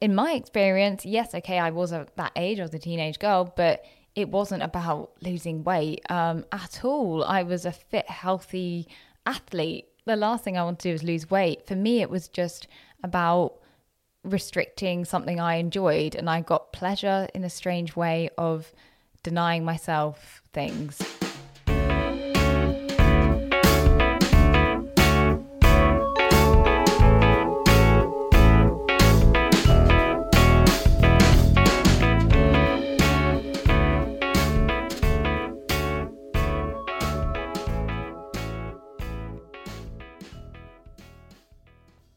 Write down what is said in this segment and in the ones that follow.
in my experience, yes, okay, I was at that age, I was a teenage girl, but it wasn't about losing weight um, at all. I was a fit, healthy athlete. The last thing I wanted to do was lose weight. For me, it was just about restricting something I enjoyed, and I got pleasure in a strange way of denying myself things.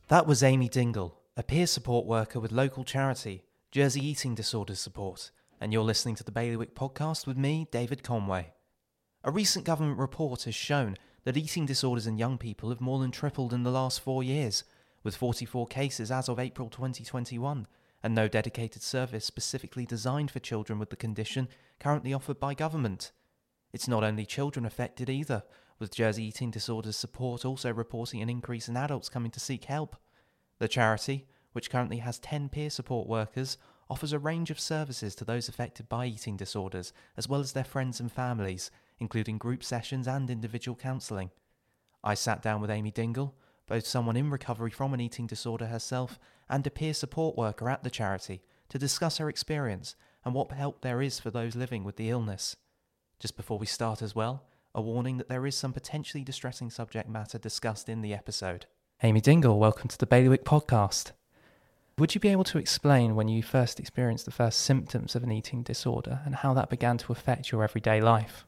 That was Amy Dingle, a peer support worker with local charity, Jersey Eating Disorders Support, and you're listening to the Bailiwick podcast with me, David Conway. A recent government report has shown that eating disorders in young people have more than tripled in the last four years, with 44 cases as of April 2021, and no dedicated service specifically designed for children with the condition currently offered by government. It's not only children affected either, with Jersey Eating Disorders Support also reporting an increase in adults coming to seek help. The charity, which currently has 10 peer support workers, offers a range of services to those affected by eating disorders, as well as their friends and families, including group sessions and individual counselling. I sat down with Amy Dingle, both someone in recovery from an eating disorder herself and a peer support worker at the charity, to discuss her experience and what help there is for those living with the illness. Just before we start as well, a warning that there is some potentially distressing subject matter discussed in the episode. Amy Dingle, welcome to the Bailiwick podcast. Would you be able to explain when you first experienced the first symptoms of an eating disorder and how that began to affect your everyday life?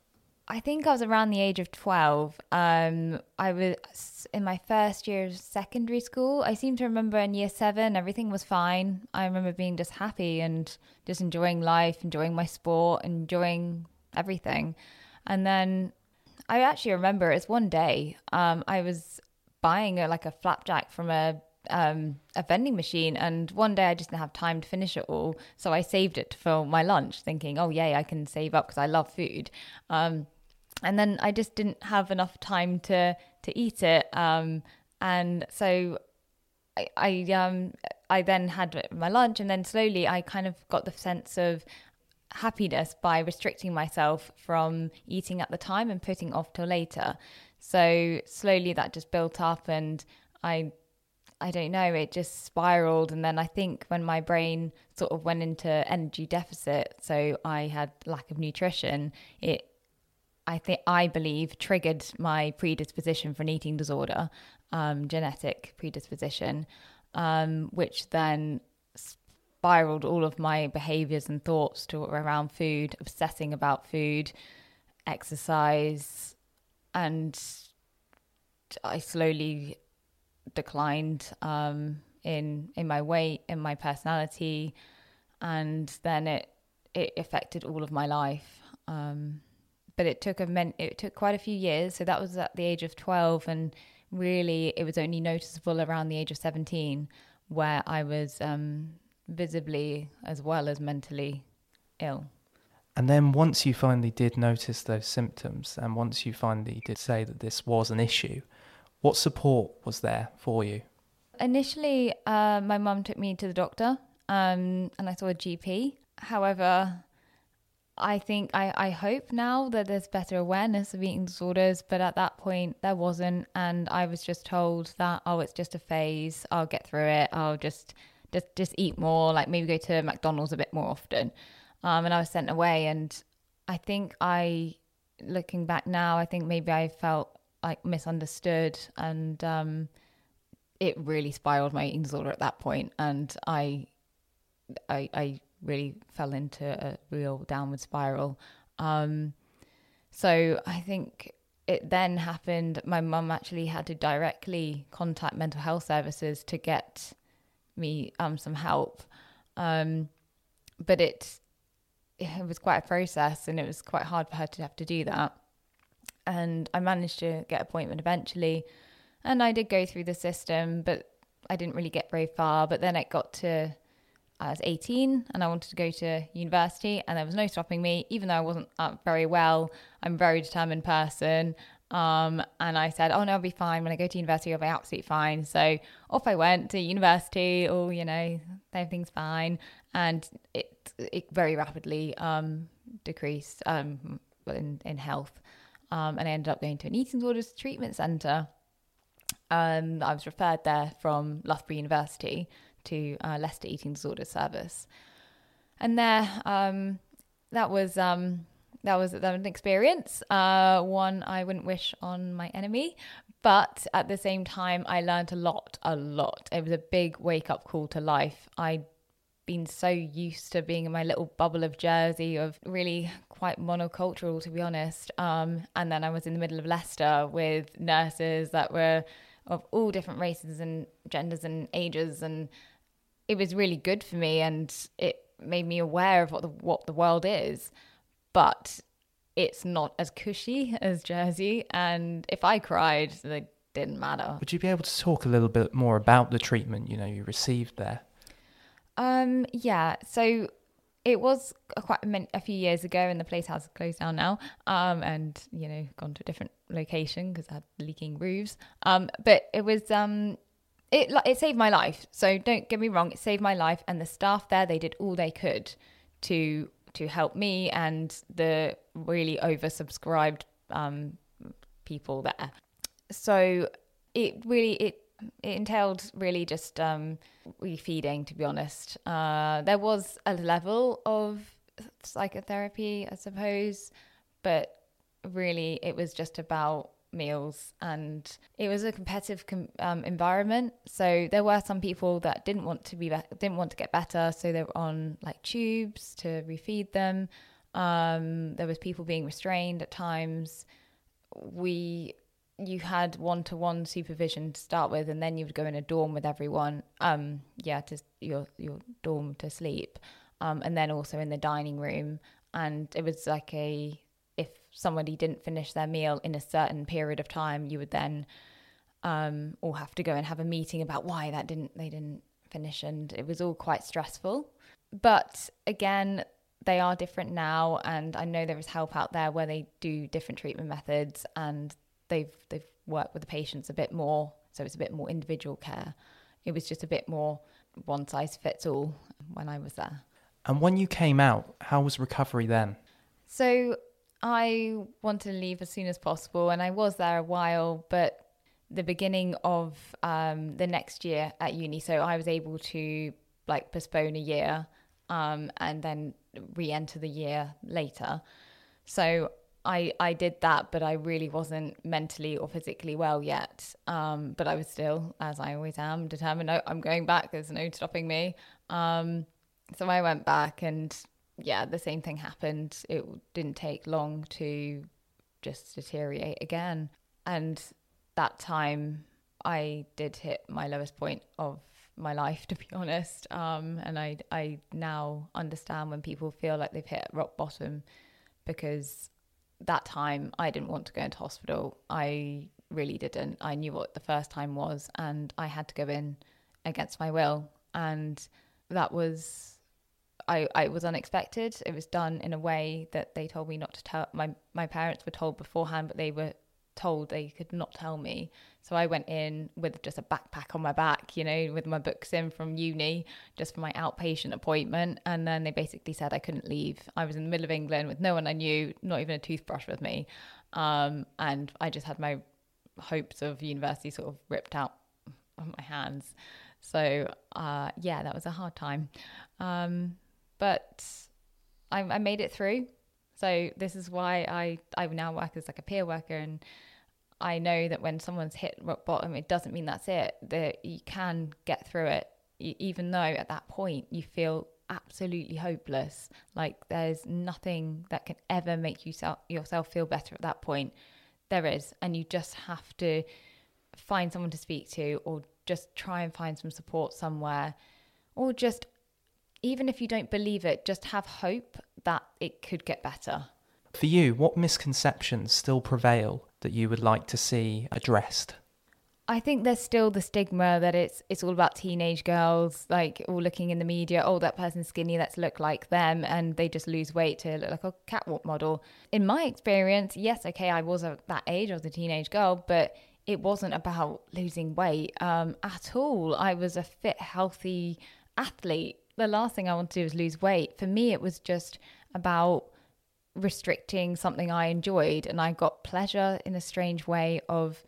I think I was around the age of 12. Um, I was in my first year of secondary school. I seem to remember in year seven, everything was fine. I remember being just happy and just enjoying life, enjoying my sport, enjoying everything. And then I actually remember it's one day um, I was buying a, like a flapjack from a um, a vending machine, and one day I just didn't have time to finish it all, so I saved it for my lunch, thinking, "Oh yay, I can save up because I love food." Um, and then I just didn't have enough time to to eat it, um, and so I, I um I then had my lunch, and then slowly I kind of got the sense of happiness by restricting myself from eating at the time and putting off till later. So slowly that just built up and I I don't know, it just spiraled and then I think when my brain sort of went into energy deficit, so I had lack of nutrition, it I think I believe triggered my predisposition for an eating disorder, um, genetic predisposition, um, which then spiraled all of my behaviors and thoughts to around food, obsessing about food, exercise, and I slowly declined um, in in my weight, in my personality, and then it it affected all of my life. Um, but it took a men- it took quite a few years. So that was at the age of twelve, and really it was only noticeable around the age of seventeen, where I was um, visibly as well as mentally ill. And then once you finally did notice those symptoms, and once you finally did say that this was an issue, what support was there for you? Initially, uh, my mum took me to the doctor um, and I saw a GP. However, I think I, I hope now that there's better awareness of eating disorders, but at that point there wasn't. And I was just told that, oh, it's just a phase. I'll get through it. I'll just just just eat more, like maybe go to McDonald's a bit more often. Um, and I was sent away, and I think I, looking back now, I think maybe I felt like misunderstood, and um, it really spiraled my eating disorder at that point, and I, I, I really fell into a real downward spiral. Um, so I think it then happened. My mum actually had to directly contact mental health services to get me um, some help. Um, but it it was quite a process, and it was quite hard for her to have to do that. And I managed to get appointment eventually, and I did go through the system, but I didn't really get very far. But then it got to I was 18 and I wanted to go to university, and there was no stopping me, even though I wasn't very well. I'm a very determined person. Um, and I said, oh no, I'll be fine. When I go to university, I'll be absolutely fine. So off I went to university. Oh, you know, everything's fine. And it, it very rapidly um, decreased um, in, in health. Um, and I ended up going to an eating disorders treatment centre. Um, I was referred there from Loughborough University to uh, Leicester Eating Disorders Service. And there, um, that was um, that was that an experience, uh, one I wouldn't wish on my enemy. But at the same time, I learned a lot, a lot. It was a big wake up call to life. I'd been so used to being in my little bubble of Jersey, of really quite monocultural, to be honest. Um, and then I was in the middle of Leicester with nurses that were of all different races and genders and ages, and it was really good for me, and it made me aware of what the what the world is but it's not as cushy as Jersey. And if I cried, it didn't matter. Would you be able to talk a little bit more about the treatment you know you received there? Um, yeah. So it was quite a, a few years ago, and the place has closed down now, um, and you know gone to a different location because it had leaking roofs. Um, but it was um, it it saved my life. So don't get me wrong, it saved my life, and the staff there they did all they could to to help me and the really oversubscribed um, people there. So it really it it entailed really just um, refeeding. To be honest, uh, there was a level of psychotherapy, I suppose, but really it was just about meals and it was a competitive com- um, environment. So there were some people that didn't want to be, be- didn't want to get better so they were on like tubes to refeed them. Um, there was people being restrained at times. We you had one-to-one supervision to start with and then you would go in a dorm with everyone um yeah to your your dorm to sleep um and then also in the dining room. And it was like a somebody didn't finish their meal in a certain period of time, you would then um, all have to go and have a meeting about why that didn't they didn't finish, and it was all quite stressful. But again, they are different now, and I know there is help out there where they do different treatment methods, and they've they've worked with the patients a bit more, so it's a bit more individual care. It was just a bit more one size fits all when I was there. And when you came out, how was recovery then? So I wanted to leave as soon as possible, and I was there a while, but the beginning of um, the next year at uni, so I was able to like postpone a year um, and then re-enter the year later. So I I did that, but I really wasn't mentally or physically well yet. Um, but I was still, as I always am, determined. I'm going back. There's no stopping me. Um, so I went back and yeah, the same thing happened. It didn't take long to just deteriorate again. And that time, I did hit my lowest point of my life, to be honest. Um, and I, I now understand when people feel like they've hit rock bottom because that time I didn't want to go into hospital. I really didn't. I knew what the first time was, and I had to go in against my will. And that was I, I was unexpected. It was done in a way that they told me not to tell. My my parents were told beforehand, but they were told they could not tell me. So I went in with just a backpack on my back, you know, with my books in from uni, just for my outpatient appointment. And then they basically said I couldn't leave. I was in the middle of England with no one I knew, not even a toothbrush with me. Um, and I just had my hopes of university sort of ripped out of my hands. So uh, yeah, that was a hard time. Um, but I, I made it through. So this is why I I now work as like a peer worker, and I know that when someone's hit rock bottom, it doesn't mean that's it. That you can get through it, even though at that point you feel absolutely hopeless. Like there's nothing that can ever make you self, yourself feel better at that point. There is, and you just have to find someone to speak to, or just try and find some support somewhere, or just even if you don't believe it, just have hope that it could get better. For you, what misconceptions still prevail that you would like to see addressed? I think there's still the stigma that it's it's all about teenage girls, like all looking in the media, oh that person's skinny, let's look like them, and they just lose weight to look like a catwalk model. In my experience, yes, okay, I was at that age, I was a teenage girl, but it wasn't about losing weight um, at all. I was a fit, healthy athlete. The last thing I wanted to do was lose weight. For me, it was just about restricting something I enjoyed, and I got pleasure in a strange way of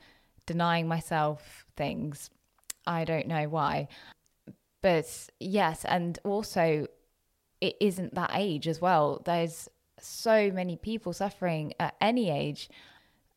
denying myself things. I don't know why. But yes, and also it isn't that age as well. There's so many people suffering at any age.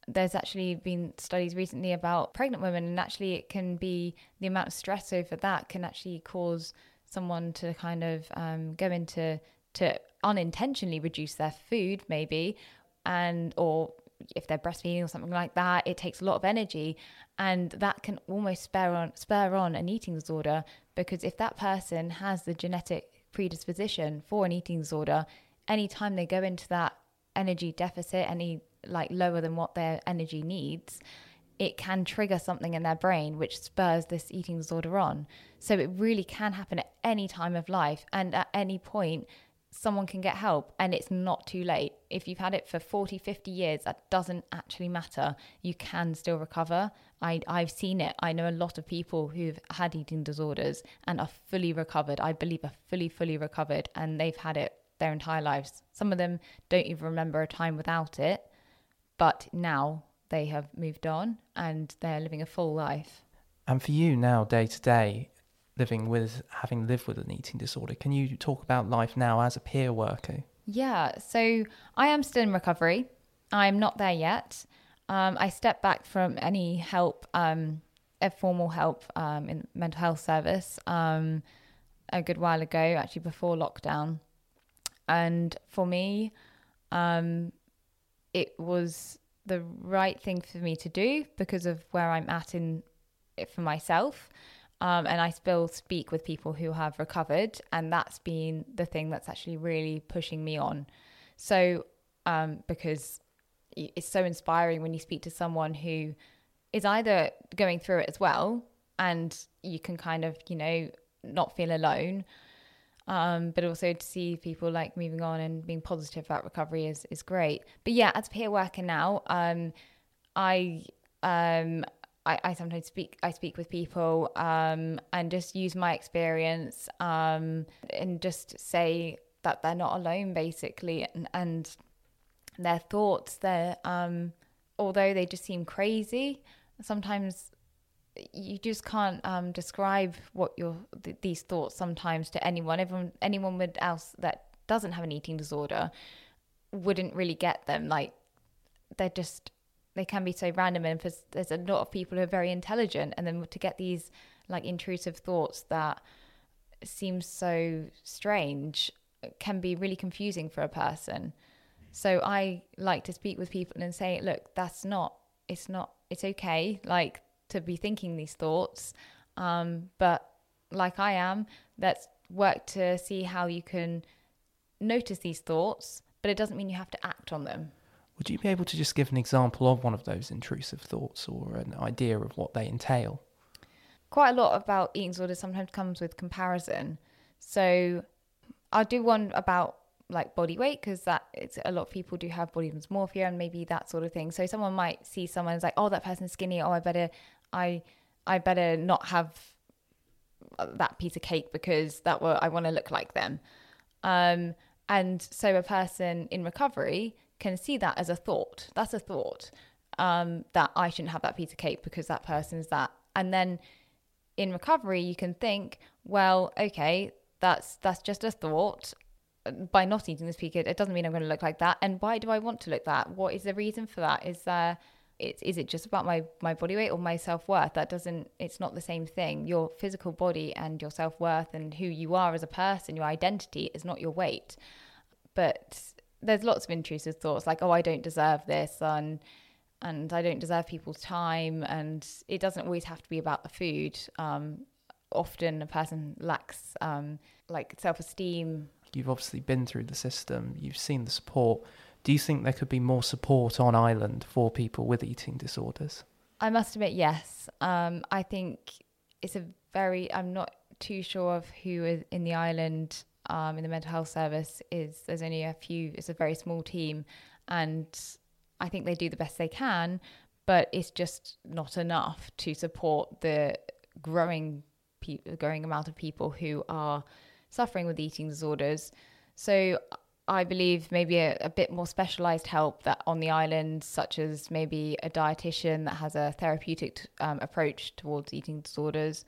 There's actually been studies recently about pregnant women, and actually, it can be the amount of stress over that can actually cause someone to kind of um, go into to unintentionally reduce their food, maybe, and or if they're breastfeeding or something like that, it takes a lot of energy, and that can almost spur on spur on an eating disorder because if that person has the genetic predisposition for an eating disorder, anytime they go into that energy deficit, any like lower than what their energy needs, it can trigger something in their brain which spurs this eating disorder on. So it really can happen at any time of life and at any point someone can get help and it's not too late. If you've had it for 40, 50 years, that doesn't actually matter. You can still recover. I, I've seen it. I know a lot of people who've had eating disorders and are fully recovered. I believe are fully, fully recovered and they've had it their entire lives. Some of them don't even remember a time without it, but now they have moved on and they're living a full life. And for you now, day to day, living with having lived with an eating disorder. Can you talk about life now as a peer worker? Yeah, so I am still in recovery. I'm not there yet. Um, I stepped back from any help, um, a formal help um, in mental health service um, a good while ago, actually before lockdown. And for me, um, it was the right thing for me to do because of where I'm at in it for myself. Um, and I still speak with people who have recovered, and that's been the thing that's actually really pushing me on. So, um, because it's so inspiring when you speak to someone who is either going through it as well, and you can kind of, you know, not feel alone, um, but also to see people like moving on and being positive about recovery is is great. But yeah, as a peer worker now, um, I um, I, I sometimes speak I speak with people um, and just use my experience um, and just say that they're not alone basically and, and their thoughts they um, although they just seem crazy sometimes you just can't um, describe what your th- these thoughts sometimes to anyone. Everyone anyone with else that doesn't have an eating disorder wouldn't really get them. Like they're just they can be so random and for, there's a lot of people who are very intelligent and then to get these like intrusive thoughts that seem so strange can be really confusing for a person. So i like to speak with people and say look that's not it's not it's okay. Like to be thinking these thoughts um, but like i am let's work to see how you can notice these thoughts but it doesn't mean you have to act on them would you be able to just give an example of one of those intrusive thoughts or an idea of what they entail? Quite a lot about eating disorders sometimes comes with comparison. So I'll do one about like body weight because that it's a lot of people do have body dysmorphia and maybe that sort of thing. So someone might see someone as like, oh, that person's skinny. Oh, I better, I, I better not have that piece of cake because that will I want to look like them. Um, and so a person in recovery can see that as a thought. That's a thought um, that I shouldn't have that piece of cake because that person's that. And then in recovery, you can think, well, okay, that's that's just a thought. By not eating this piece, it doesn't mean I'm going to look like that. And why do I want to look that? What is the reason for that? Is there it's, is it just about my, my body weight or my self worth? That doesn't, it's not the same thing. Your physical body and your self worth and who you are as a person, your identity is not your weight. But there's lots of intrusive thoughts like, oh, I don't deserve this, and and I don't deserve people's time, and it doesn't always have to be about the food. Um, often a person lacks um, like self-esteem. You've obviously been through the system. You've seen the support. Do you think there could be more support on island for people with eating disorders? I must admit, yes. Um, I think it's a very, I'm not too sure of who is in the island um, in the mental health service is there's only a few it's a very small team and i think they do the best they can but it's just not enough to support the growing pe- growing amount of people who are suffering with eating disorders so I believe maybe a, a, bit more specialized help that on the island, such as maybe a dietitian that has a therapeutic um, approach towards eating disorders,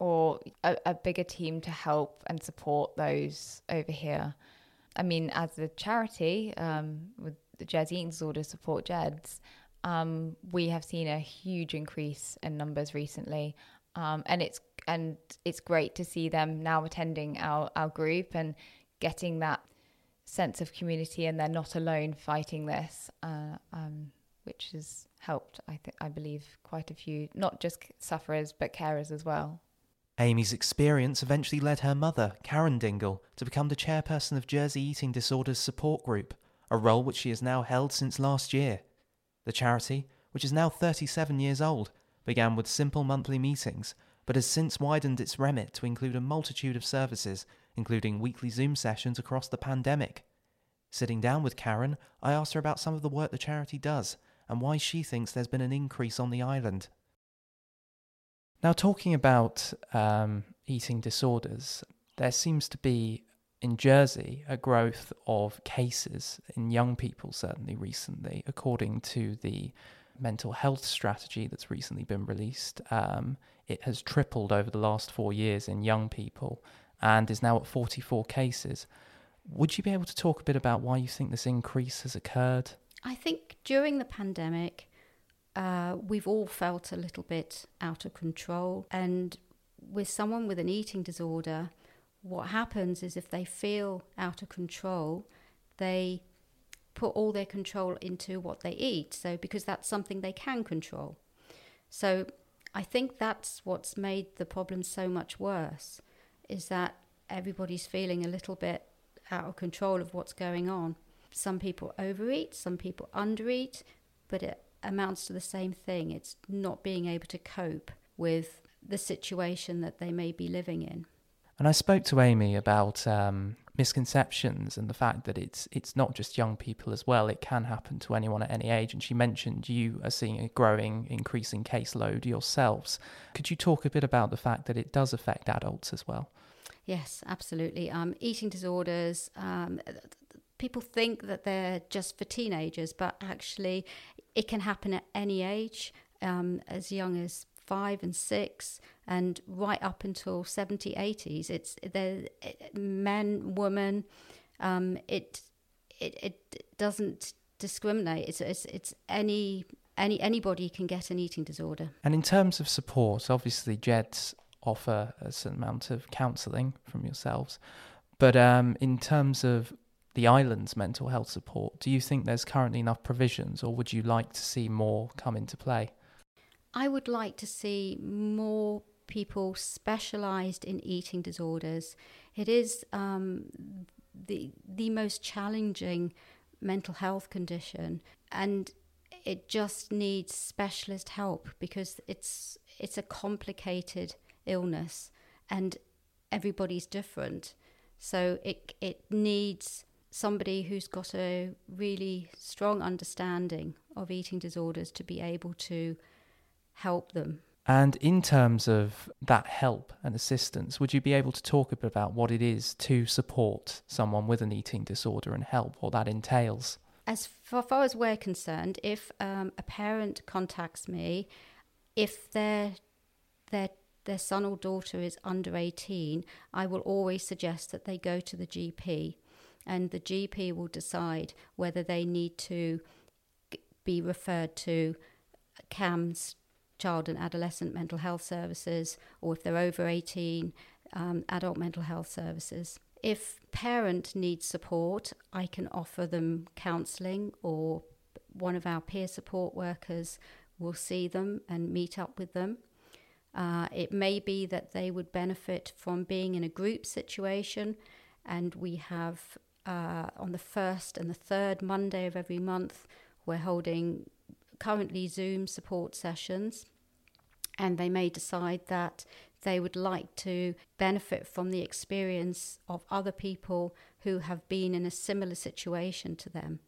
or a, a bigger team to help and support those over here. I mean, as a charity um, with the Jersey Eating Disorder Support JEDS, um, we have seen a huge increase in numbers recently, um, and it's and it's great to see them now attending our our group and getting that sense of community, and they're not alone fighting this, uh, um, which has helped. I think I believe quite a few, not just sufferers but carers as well. Amy's experience eventually led her mother, Karen Dingle, to become the chairperson of Jersey Eating Disorders Support Group, a role which she has now held since last year. The charity, which is now 37 years old, began with simple monthly meetings, but has since widened its remit to include a multitude of services, including weekly Zoom sessions across the pandemic. Sitting down with Karen, I asked her about some of the work the charity does and why she thinks there's been an increase on the island. Now, talking about um, eating disorders, there seems to be in Jersey a growth of cases in young people, certainly recently, according to the mental health strategy that's recently been released. Um, it has tripled over the last four years in young people and is now at 44 cases. Would you be able to talk a bit about why you think this increase has occurred? I think during the pandemic, uh, we've all felt a little bit out of control. And with someone with an eating disorder, what happens is if they feel out of control, they put all their control into what they eat. So, because that's something they can control. So, I think that's what's made the problem so much worse is that everybody's feeling a little bit out of control of what's going on. Some people overeat, some people undereat, but it amounts to the same thing. It's not being able to cope with the situation that they may be living in. And I spoke to Amy about um, misconceptions and the fact that it's it's not just young people as well. It can happen to anyone at any age. And she mentioned you are seeing a growing, increasing caseload yourselves. Could you talk a bit about the fact that it does affect adults as well? Yes, absolutely. Um, eating disorders. Um, people think that they're just for teenagers, but actually, it can happen at any age, um, as young as five and six, and right up until 70, 80s. It's the men, women. Um, it, it it doesn't discriminate. It's it's, it's any any anybody can get an eating disorder. And in terms of support, obviously JEDS offer a certain amount of counselling from yourselves, but um, in terms of the island's mental health support, do you think there's currently enough provisions, or would you like to see more come into play? I would like to see more people specialised in eating disorders. It is um, the the most challenging mental health condition, and it just needs specialist help because it's it's a complicated illness, and everybody's different. So it it needs somebody who's got a really strong understanding of eating disorders to be able to help them. And in terms of that help and assistance, would you be able to talk a bit about what it is to support someone with an eating disorder and help, what that entails? As far as we're concerned, if um, a parent contacts me, if their their their son or daughter is under 18, I will always suggest that they go to the GP and the GP will decide whether they need to be referred to CAMHS, Child and Adolescent Mental Health Services, or if they're over 18, um, Adult Mental Health Services. If parent needs support, I can offer them counselling, or one of our peer support workers will see them and meet up with them. Uh, it may be that they would benefit from being in a group situation, and we have uh, on the first and the third Monday of every month, we're holding currently Zoom support sessions, and they may decide that they would like to benefit from the experience of other people who have been in a similar situation to them.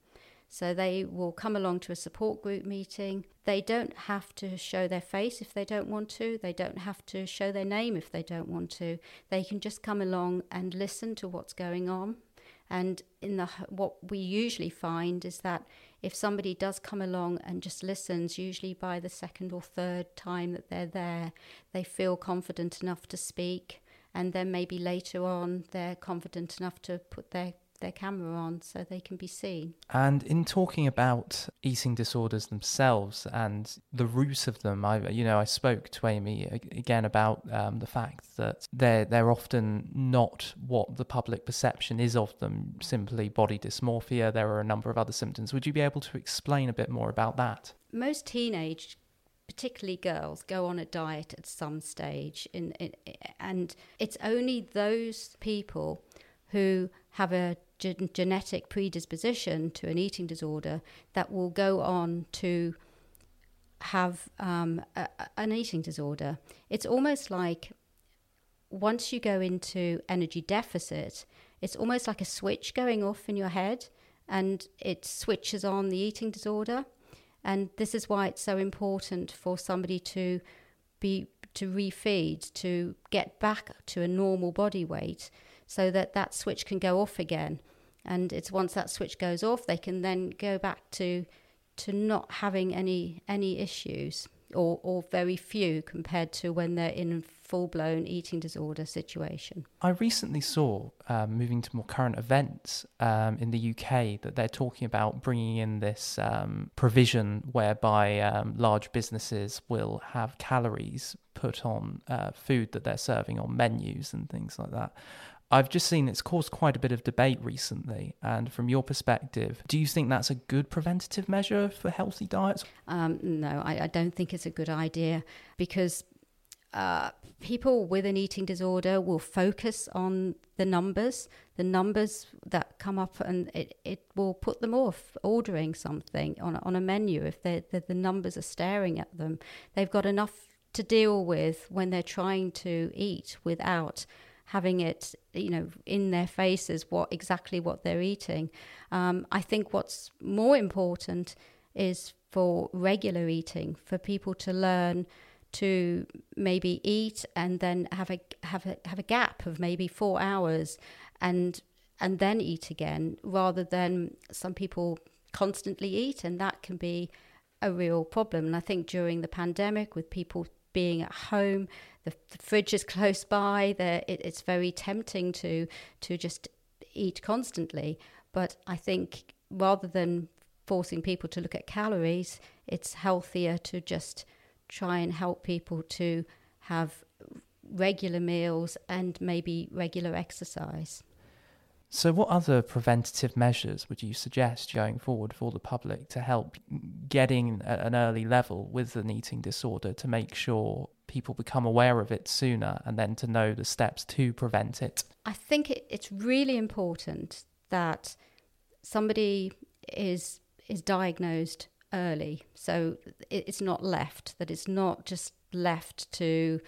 So they will come along to a support group meeting. They don't have to show their face if they don't want to. They don't have to show their name if they don't want to. They can just come along and listen to what's going on. And in the what we usually find is that if somebody does come along and just listens, usually by the second or third time that they're there, they feel confident enough to speak. And then maybe later on, they're confident enough to put their their camera on so they can be seen. And in talking about eating disorders themselves and the root of them, I you know I spoke to Amy again about um, the fact that they're they're often not what the public perception is of them. Simply body dysmorphia. There are a number of other symptoms. Would you be able to explain a bit more about that? Most teenage particularly girls, go on a diet at some stage. In, in, and it's only those people who have a gen- genetic predisposition to an eating disorder that will go on to have um, a, an eating disorder. It's almost like once you go into energy deficit, it's almost like a switch going off in your head and it switches on the eating disorder. And this is why it's so important for somebody to be to refeed, to get back to a normal body weight so that that switch can go off again and it's once that switch goes off they can then go back to to not having any any issues or or very few compared to when they're in full blown eating disorder situation. I recently saw, um, moving to more current events um, in the UK, that they're talking about bringing in this um, provision whereby um, large businesses will have calories put on uh, food that they're serving on menus and things like that. I've just seen it's caused quite a bit of debate recently. And from your perspective, do you think that's a good preventative measure for healthy diets? Um, no, I, I, don't think it's a good idea because uh, people with an eating disorder will focus on the numbers, the numbers that come up, and it, it will put them off ordering something on a, on a menu if the, the numbers are staring at them. They've got enough to deal with when they're trying to eat without having it, you know, in their faces what exactly what they're eating. Um, I think what's more important is for regular eating, for people to learn to maybe eat and then have a have a have a gap of maybe four hours and and then eat again, rather than some people constantly eat, and that can be a real problem. And I think during the pandemic, with people being at home, the, the fridge is close by. There, it, it's very tempting to to just eat constantly. But I think rather than forcing people to look at calories, it's healthier to just try and help people to have regular meals and maybe regular exercise. So, what other preventative measures would you suggest going forward for the public to help getting at an early level with an eating disorder to make sure people become aware of it sooner and then to know the steps to prevent it? I think it, it's really important that somebody is is diagnosed early, so it's not left. That it's not just left to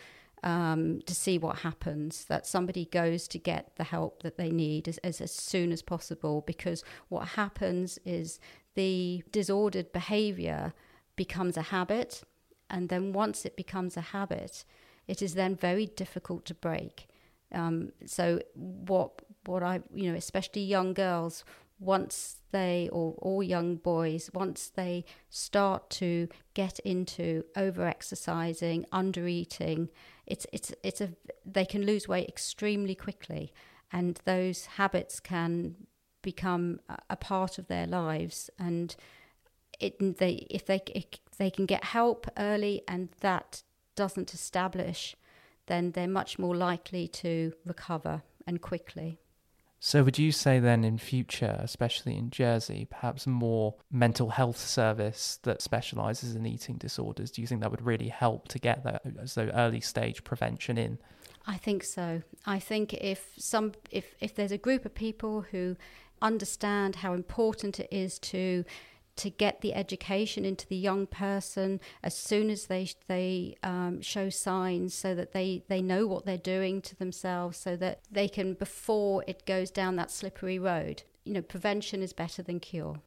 um, to see what happens. That somebody goes to get the help that they need as, as, as soon as possible. Because what happens is the disordered behaviour becomes a habit, and then once it becomes a habit, it is then very difficult to break. Um, so what what I you know especially young girls once they or all young boys once they start to get into over exercising under eating it's it's it's a they can lose weight extremely quickly and those habits can become a part of their lives and it they if they if they can get help early and that doesn't establish, then they're much more likely to recover and quickly. So, would you say then in future, especially in Jersey, perhaps more mental health service that specialises in eating disorders? Do you think that would really help to get that so early stage prevention in? I think so. I think if some if if there's a group of people who understand how important it is to to get the education into the young person as soon as they they um, show signs, so that they they know what they're doing to themselves, so that they can before it goes down that slippery road. You know, prevention is better than cure.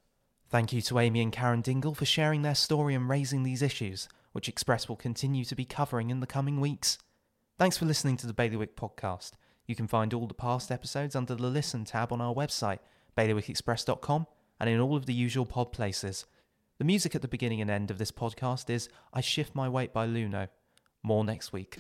Thank you to Amy and Karen Dingle for sharing their story and raising these issues, which Express will continue to be covering in the coming weeks. Thanks for listening to the Bailiwick podcast. You can find all the past episodes under the Listen tab on our website, bailiwickexpress.com, and in all of the usual pod places. The music at the beginning and end of this podcast is I Shift My Weight by Luno. More next week.